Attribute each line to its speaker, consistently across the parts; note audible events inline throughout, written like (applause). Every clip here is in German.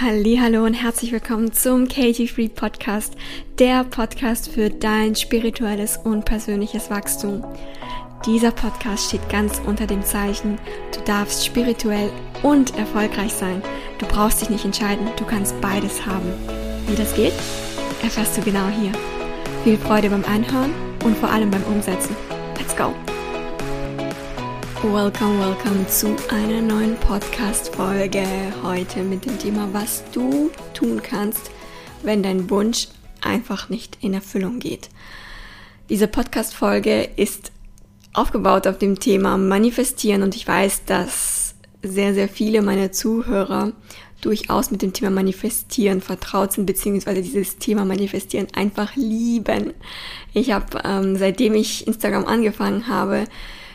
Speaker 1: Hallo und herzlich willkommen zum Katie Free Podcast, der Podcast für dein spirituelles und persönliches Wachstum. Dieser Podcast steht ganz unter dem Zeichen, du darfst spirituell und erfolgreich sein. Du brauchst dich nicht entscheiden, du kannst beides haben. Wie das geht, erfährst du genau hier. Viel Freude beim Anhören und vor allem beim Umsetzen. Let's go! Welcome, welcome zu einer neuen Podcast-Folge. Heute mit dem Thema, was du tun kannst, wenn dein Wunsch einfach nicht in Erfüllung geht. Diese Podcast-Folge ist aufgebaut auf dem Thema Manifestieren und ich weiß, dass sehr, sehr viele meiner Zuhörer durchaus mit dem Thema Manifestieren vertraut sind, beziehungsweise dieses Thema Manifestieren einfach lieben. Ich habe, ähm, seitdem ich Instagram angefangen habe,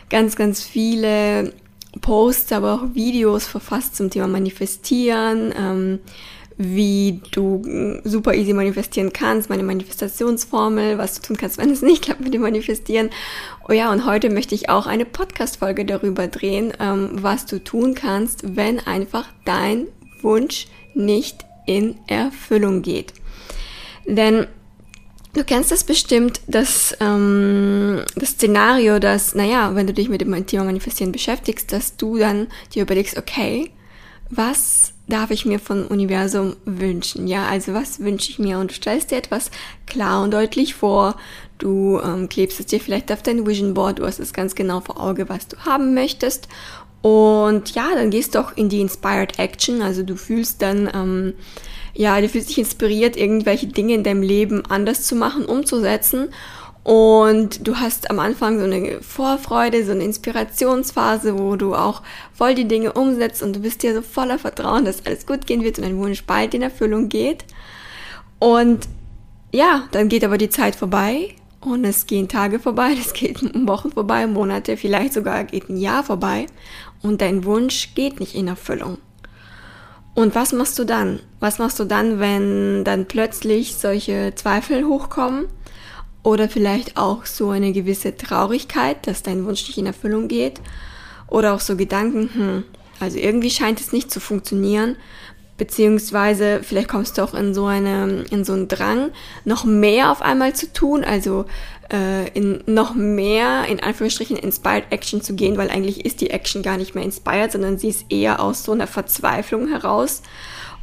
Speaker 1: ganz, ganz viele Posts, aber auch Videos verfasst zum Thema Manifestieren, ähm, wie du super easy manifestieren kannst, meine Manifestationsformel, was du tun kannst, (laughs) wenn es nicht klappt mit dem Manifestieren. Oh ja, und heute möchte ich auch eine Podcast-Folge darüber drehen, ähm, was du tun kannst, wenn einfach dein Wunsch nicht in Erfüllung geht. Denn Du kennst das bestimmt, das, ähm, das Szenario, dass, naja, wenn du dich mit dem Thema Manifestieren beschäftigst, dass du dann dir überlegst, okay, was darf ich mir vom Universum wünschen? Ja, also was wünsche ich mir? Und du stellst dir etwas klar und deutlich vor. Du ähm, klebst es dir vielleicht auf dein Vision Board, du hast es ganz genau vor Auge, was du haben möchtest. Und ja, dann gehst du auch in die Inspired Action, also du fühlst dann, ähm, ja, du fühlst dich inspiriert, irgendwelche Dinge in deinem Leben anders zu machen, umzusetzen. Und du hast am Anfang so eine Vorfreude, so eine Inspirationsphase, wo du auch voll die Dinge umsetzt und du bist dir so voller Vertrauen, dass alles gut gehen wird und dein Wunsch bald in Erfüllung geht. Und ja, dann geht aber die Zeit vorbei und es gehen Tage vorbei, (laughs) es geht Wochen vorbei, Monate, vielleicht sogar geht ein Jahr vorbei und dein Wunsch geht nicht in Erfüllung. Und was machst du dann? Was machst du dann, wenn dann plötzlich solche Zweifel hochkommen? Oder vielleicht auch so eine gewisse Traurigkeit, dass dein Wunsch nicht in Erfüllung geht? Oder auch so Gedanken, hm, also irgendwie scheint es nicht zu funktionieren. Beziehungsweise vielleicht kommst du auch in so eine, in so einen Drang, noch mehr auf einmal zu tun, also äh, in noch mehr, in Anführungsstrichen, inspired Action zu gehen, weil eigentlich ist die Action gar nicht mehr inspired, sondern sie ist eher aus so einer Verzweiflung heraus.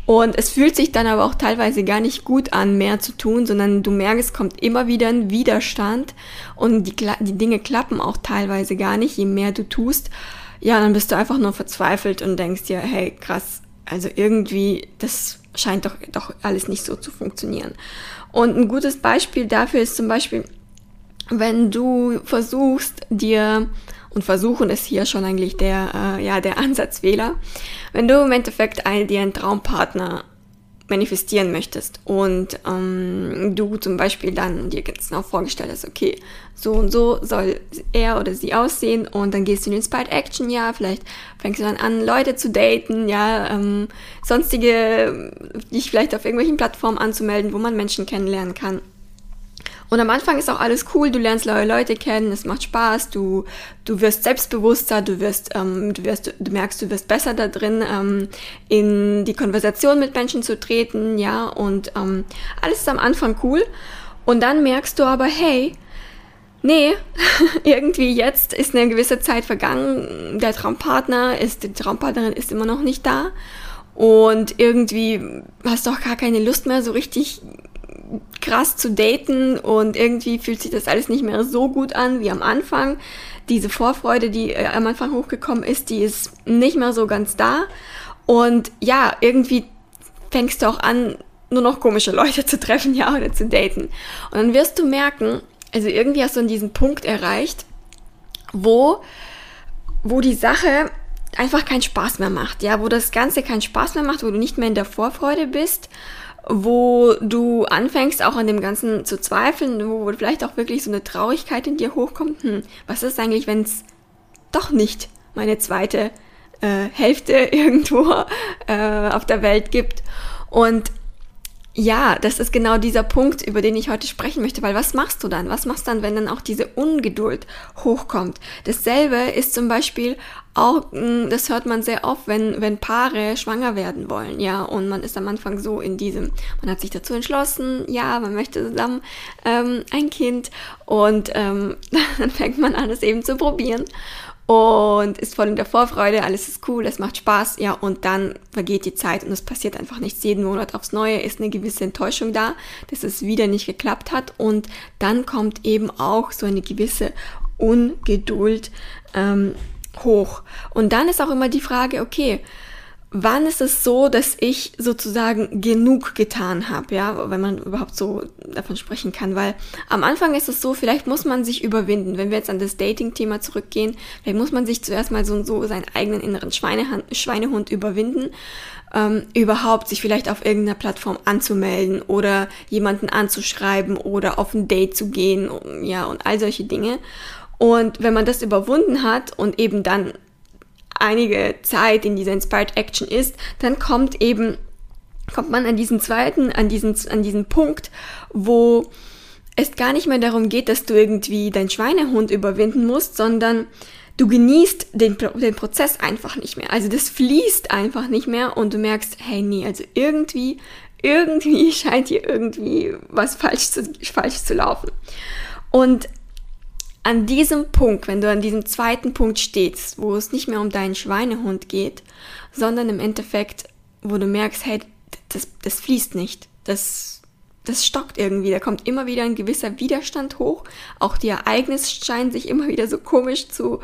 Speaker 1: Und es fühlt sich dann aber auch teilweise gar nicht gut an, mehr zu tun, sondern du merkst, es kommt immer wieder ein Widerstand und die, die Dinge klappen auch teilweise gar nicht, je mehr du tust. Ja, dann bist du einfach nur verzweifelt und denkst dir, hey, krass, also irgendwie, das scheint doch, doch alles nicht so zu funktionieren. Und ein gutes Beispiel dafür ist zum Beispiel, wenn du versuchst, dir, und versuchen ist hier schon eigentlich der, äh, ja, der (laughs) Ansatzfehler, wenn du im Endeffekt ein, dir einen Traumpartner manifestieren möchtest. Und ähm, du zum Beispiel dann dir ganz genau vorgestellt hast, okay, so und so soll er oder sie aussehen und dann gehst du in Inspired Action, ja, vielleicht fängst du dann an, Leute zu daten, ja, ähm, sonstige, dich vielleicht auf irgendwelchen Plattformen anzumelden, wo man Menschen kennenlernen kann und am Anfang ist auch alles cool, du lernst neue Leute kennen, es macht Spaß, du, du wirst selbstbewusster, du wirst, ähm, du wirst, du merkst, du wirst besser da drin, ähm, in die Konversation mit Menschen zu treten, ja, und ähm, alles ist am Anfang cool. Und dann merkst du aber, hey, nee, (laughs) irgendwie jetzt ist eine gewisse Zeit vergangen, der Traumpartner ist, die Traumpartnerin ist immer noch nicht da. Und irgendwie hast du auch gar keine Lust mehr, so richtig krass zu daten und irgendwie fühlt sich das alles nicht mehr so gut an wie am Anfang. Diese Vorfreude, die äh, am Anfang hochgekommen ist, die ist nicht mehr so ganz da. Und ja, irgendwie fängst du auch an, nur noch komische Leute zu treffen, ja, oder zu daten. Und dann wirst du merken, also irgendwie hast du an diesen Punkt erreicht, wo, wo die Sache einfach keinen Spaß mehr macht, ja, wo das Ganze keinen Spaß mehr macht, wo du nicht mehr in der Vorfreude bist wo du anfängst auch an dem Ganzen zu zweifeln, wo vielleicht auch wirklich so eine Traurigkeit in dir hochkommt. Hm, was ist eigentlich, wenn es doch nicht meine zweite äh, Hälfte (laughs) irgendwo äh, auf der Welt gibt? Und ja, das ist genau dieser Punkt, über den ich heute sprechen möchte, weil was machst du dann? Was machst du dann, wenn dann auch diese Ungeduld hochkommt? Dasselbe ist zum Beispiel auch, hm, das hört man sehr oft, wenn, wenn Paare schwanger werden wollen, ja, und man ist am Anfang so in diesem, man hat sich dazu entschlossen, ja, man möchte zusammen ähm, ein Kind und ähm, (laughs) dann fängt man an, es eben zu probieren und ist voll in der Vorfreude, alles ist cool, es macht Spaß, ja, und dann vergeht die Zeit und es passiert einfach nichts. Jeden Monat aufs Neue ist eine gewisse Enttäuschung da, dass es wieder nicht geklappt hat und dann kommt eben auch so eine gewisse Ungeduld ähm, hoch. Und dann ist auch immer die Frage, okay, wann ist es so, dass ich sozusagen genug getan habe, ja, wenn man überhaupt so davon sprechen kann, weil am Anfang ist es so, vielleicht muss man sich überwinden, wenn wir jetzt an das Dating-Thema zurückgehen, vielleicht muss man sich zuerst mal so, so seinen eigenen inneren Schweinehund, Schweinehund überwinden, ähm, überhaupt sich vielleicht auf irgendeiner Plattform anzumelden oder jemanden anzuschreiben oder auf ein Date zu gehen, ja, und all solche Dinge. Und wenn man das überwunden hat und eben dann einige Zeit in dieser Inspired Action ist, dann kommt eben, kommt man an diesen zweiten, an diesen, an diesen Punkt, wo es gar nicht mehr darum geht, dass du irgendwie deinen Schweinehund überwinden musst, sondern du genießt den, den Prozess einfach nicht mehr. Also das fließt einfach nicht mehr und du merkst, hey, nee, also irgendwie, irgendwie (laughs) scheint hier irgendwie was falsch zu, falsch zu laufen. Und an diesem Punkt, wenn du an diesem zweiten Punkt stehst, wo es nicht mehr um deinen Schweinehund geht, sondern im Endeffekt, wo du merkst, hey, das, das fließt nicht, das, das stockt irgendwie, da kommt immer wieder ein gewisser Widerstand hoch, auch die Ereignisse scheinen sich immer wieder so komisch zu,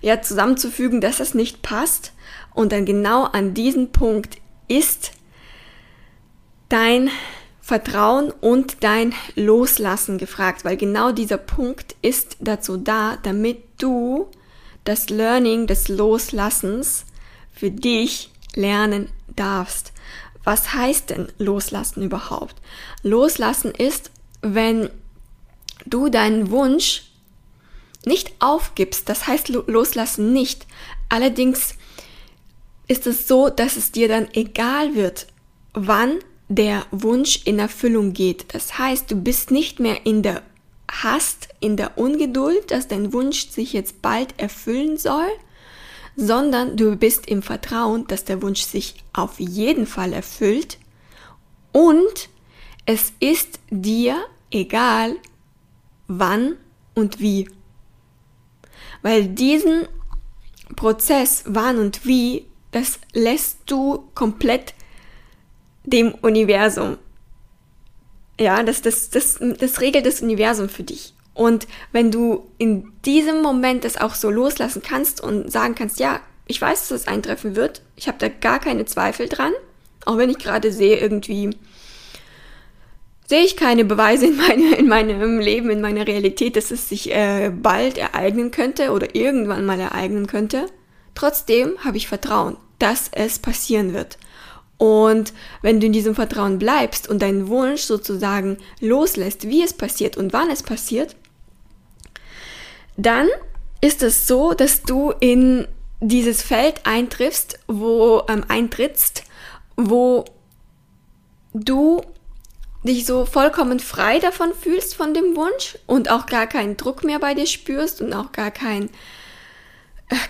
Speaker 1: ja, zusammenzufügen, dass das nicht passt. Und dann genau an diesem Punkt ist dein Vertrauen und dein Loslassen gefragt, weil genau dieser Punkt ist dazu da, damit du das Learning des Loslassens für dich lernen darfst. Was heißt denn Loslassen überhaupt? Loslassen ist, wenn du deinen Wunsch nicht aufgibst, das heißt Loslassen nicht. Allerdings ist es so, dass es dir dann egal wird, wann der Wunsch in Erfüllung geht. Das heißt, du bist nicht mehr in der Hast, in der Ungeduld, dass dein Wunsch sich jetzt bald erfüllen soll, sondern du bist im Vertrauen, dass der Wunsch sich auf jeden Fall erfüllt und es ist dir egal, wann und wie. Weil diesen Prozess, wann und wie, das lässt du komplett dem Universum. Ja, das, das, das, das regelt das Universum für dich. Und wenn du in diesem Moment das auch so loslassen kannst und sagen kannst, ja, ich weiß, dass es eintreffen wird, ich habe da gar keine Zweifel dran, auch wenn ich gerade sehe, irgendwie sehe ich keine Beweise in, meine, in meinem Leben, in meiner Realität, dass es sich äh, bald ereignen könnte oder irgendwann mal ereignen könnte. Trotzdem habe ich Vertrauen, dass es passieren wird. Und wenn du in diesem Vertrauen bleibst und deinen Wunsch sozusagen loslässt, wie es passiert und wann es passiert, dann ist es so, dass du in dieses Feld eintriffst, wo ähm, eintrittst, wo du dich so vollkommen frei davon fühlst von dem Wunsch und auch gar keinen Druck mehr bei dir spürst und auch gar kein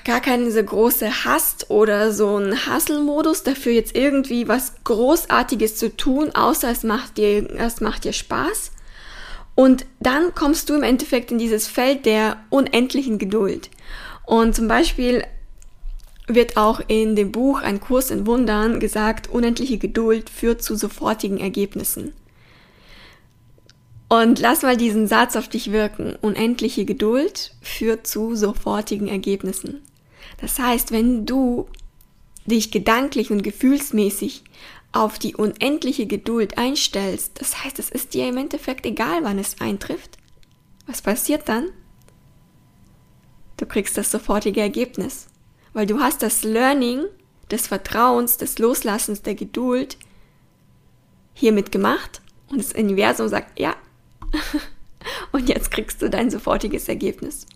Speaker 1: gar keine so große Hast oder so ein Hustle-Modus dafür jetzt irgendwie was Großartiges zu tun, außer es macht dir, es macht dir Spaß. Und dann kommst du im Endeffekt in dieses Feld der unendlichen Geduld. Und zum Beispiel wird auch in dem Buch Ein Kurs in Wundern gesagt, unendliche Geduld führt zu sofortigen Ergebnissen. Und lass mal diesen Satz auf dich wirken. Unendliche Geduld führt zu sofortigen Ergebnissen. Das heißt, wenn du dich gedanklich und gefühlsmäßig auf die unendliche Geduld einstellst, das heißt, es ist dir im Endeffekt egal, wann es eintrifft. Was passiert dann? Du kriegst das sofortige Ergebnis, weil du hast das Learning des Vertrauens, des Loslassens, der Geduld hiermit gemacht und das Universum sagt, ja, (laughs) und jetzt kriegst du dein sofortiges Ergebnis.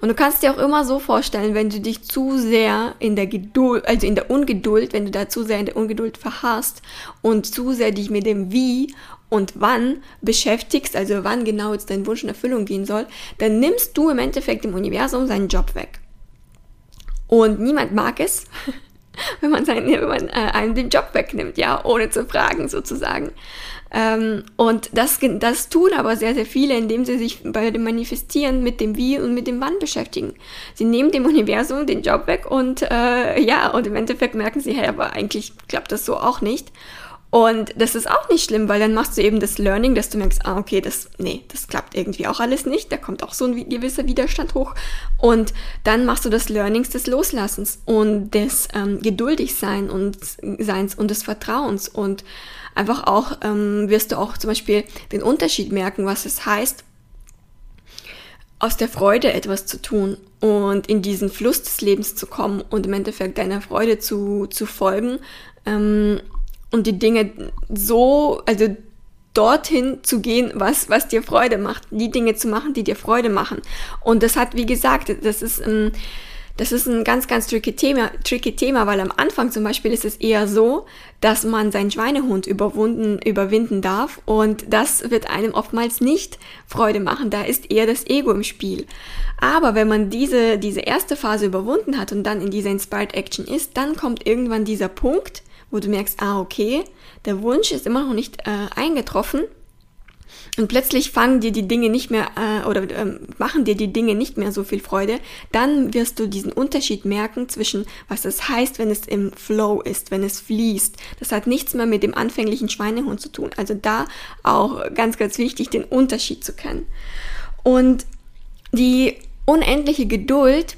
Speaker 1: Und du kannst dir auch immer so vorstellen, wenn du dich zu sehr in der Geduld, also in der Ungeduld, wenn du da zu sehr in der Ungeduld verharrst und zu sehr dich mit dem Wie und wann beschäftigst, also wann genau jetzt dein Wunsch in Erfüllung gehen soll, dann nimmst du im Endeffekt dem Universum seinen Job weg. Und niemand mag es, (laughs) wenn man, seinen, wenn man äh, einem den Job wegnimmt, ja, ohne zu fragen sozusagen. Ähm, und das, das tun aber sehr, sehr viele, indem sie sich bei dem Manifestieren mit dem Wie und mit dem Wann beschäftigen. Sie nehmen dem Universum den Job weg und äh, ja, und im Endeffekt merken sie, hey, aber eigentlich klappt das so auch nicht. Und das ist auch nicht schlimm, weil dann machst du eben das Learning, dass du merkst, ah, okay, das, nee, das klappt irgendwie auch alles nicht. Da kommt auch so ein gewisser Widerstand hoch. Und dann machst du das Learnings des Loslassens und des ähm, Geduldigsein und Seins und des Vertrauens. Und einfach auch ähm, wirst du auch zum Beispiel den Unterschied merken, was es heißt, aus der Freude etwas zu tun und in diesen Fluss des Lebens zu kommen und im Endeffekt deiner Freude zu, zu folgen. Ähm, und die Dinge so, also dorthin zu gehen, was, was dir Freude macht, die Dinge zu machen, die dir Freude machen. Und das hat, wie gesagt, das ist, ähm, das ist ein ganz, ganz tricky Thema, tricky Thema, weil am Anfang zum Beispiel ist es eher so, dass man seinen Schweinehund überwunden, überwinden darf und das wird einem oftmals nicht Freude machen. Da ist eher das Ego im Spiel. Aber wenn man diese, diese erste Phase überwunden hat und dann in dieser Inspired Action ist, dann kommt irgendwann dieser Punkt, wo du merkst, ah, okay, der Wunsch ist immer noch nicht äh, eingetroffen. Und plötzlich fangen dir die Dinge nicht mehr äh, oder äh, machen dir die Dinge nicht mehr so viel Freude, dann wirst du diesen Unterschied merken zwischen, was es heißt, wenn es im Flow ist, wenn es fließt. Das hat nichts mehr mit dem anfänglichen Schweinehund zu tun. Also da auch ganz, ganz wichtig, den Unterschied zu kennen. Und die unendliche Geduld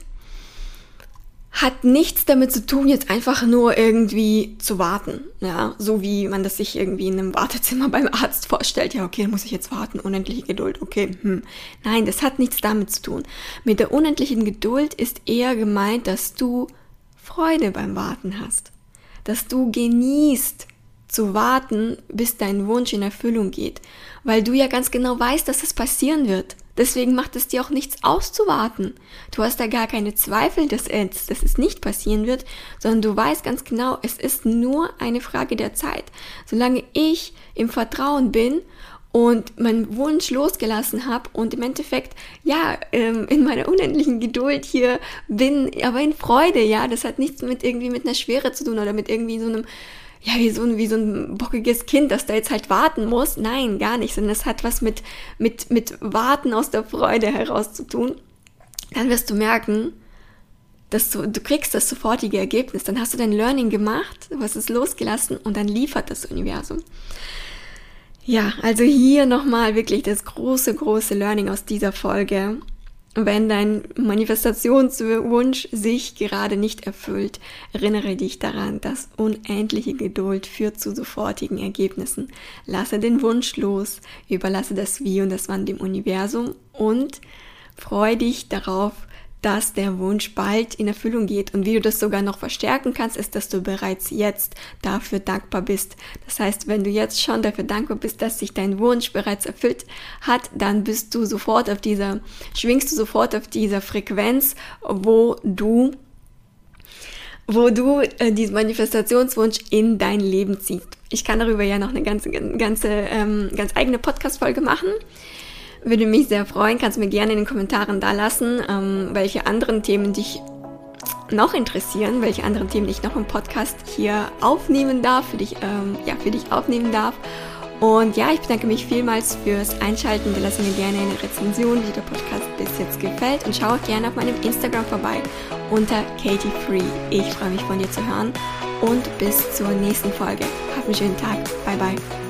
Speaker 1: hat nichts damit zu tun, jetzt einfach nur irgendwie zu warten. Ja, so wie man das sich irgendwie in einem Wartezimmer (laughs) beim Arzt vorstellt. Ja, okay, dann muss ich jetzt warten, unendliche Geduld, okay. Hm. Nein, das hat nichts damit zu tun. Mit der unendlichen Geduld ist eher gemeint, dass du Freude beim Warten hast. Dass du genießt zu warten, bis dein Wunsch in Erfüllung geht. Weil du ja ganz genau weißt, dass es passieren wird. Deswegen macht es dir auch nichts auszuwarten. Du hast da gar keine Zweifel, dass es, dass es nicht passieren wird, sondern du weißt ganz genau, es ist nur eine Frage der Zeit. Solange ich im Vertrauen bin und meinen Wunsch losgelassen habe und im Endeffekt, ja, ähm, in meiner unendlichen Geduld hier bin, aber in Freude, ja, das hat nichts mit irgendwie mit einer Schwere zu tun oder mit irgendwie so einem ja, wie so, ein, wie so ein bockiges Kind, das da jetzt halt warten muss. Nein, gar nicht, sondern es hat was mit, mit, mit Warten aus der Freude heraus zu tun. Dann wirst du merken, dass du, du kriegst das sofortige Ergebnis. Dann hast du dein Learning gemacht, du hast es losgelassen und dann liefert das Universum. Ja, also hier nochmal wirklich das große, große Learning aus dieser Folge wenn dein Manifestationswunsch sich gerade nicht erfüllt, erinnere dich daran, dass unendliche Geduld führt zu sofortigen Ergebnissen. Lasse den Wunsch los, überlasse das Wie und das Wann dem Universum und freue dich darauf, dass der Wunsch bald in Erfüllung geht. Und wie du das sogar noch verstärken kannst, ist, dass du bereits jetzt dafür dankbar bist. Das heißt, wenn du jetzt schon dafür dankbar bist, dass sich dein Wunsch bereits erfüllt hat, dann bist du sofort auf dieser, schwingst du sofort auf dieser Frequenz, wo du wo du äh, diesen Manifestationswunsch in dein Leben ziehst. Ich kann darüber ja noch eine ganze, ganze, ähm, ganz eigene Podcast-Folge machen. Würde mich sehr freuen. Kannst mir gerne in den Kommentaren da lassen, ähm, welche anderen Themen dich noch interessieren, welche anderen Themen ich noch im Podcast hier aufnehmen darf, für dich, ähm, ja, für dich aufnehmen darf. Und ja, ich bedanke mich vielmals fürs Einschalten. Lasse mir gerne eine Rezension, wie der Podcast bis jetzt gefällt. Und schau gerne auf meinem Instagram vorbei unter Katie Free. Ich freue mich von dir zu hören und bis zur nächsten Folge. Hab einen schönen Tag. Bye bye.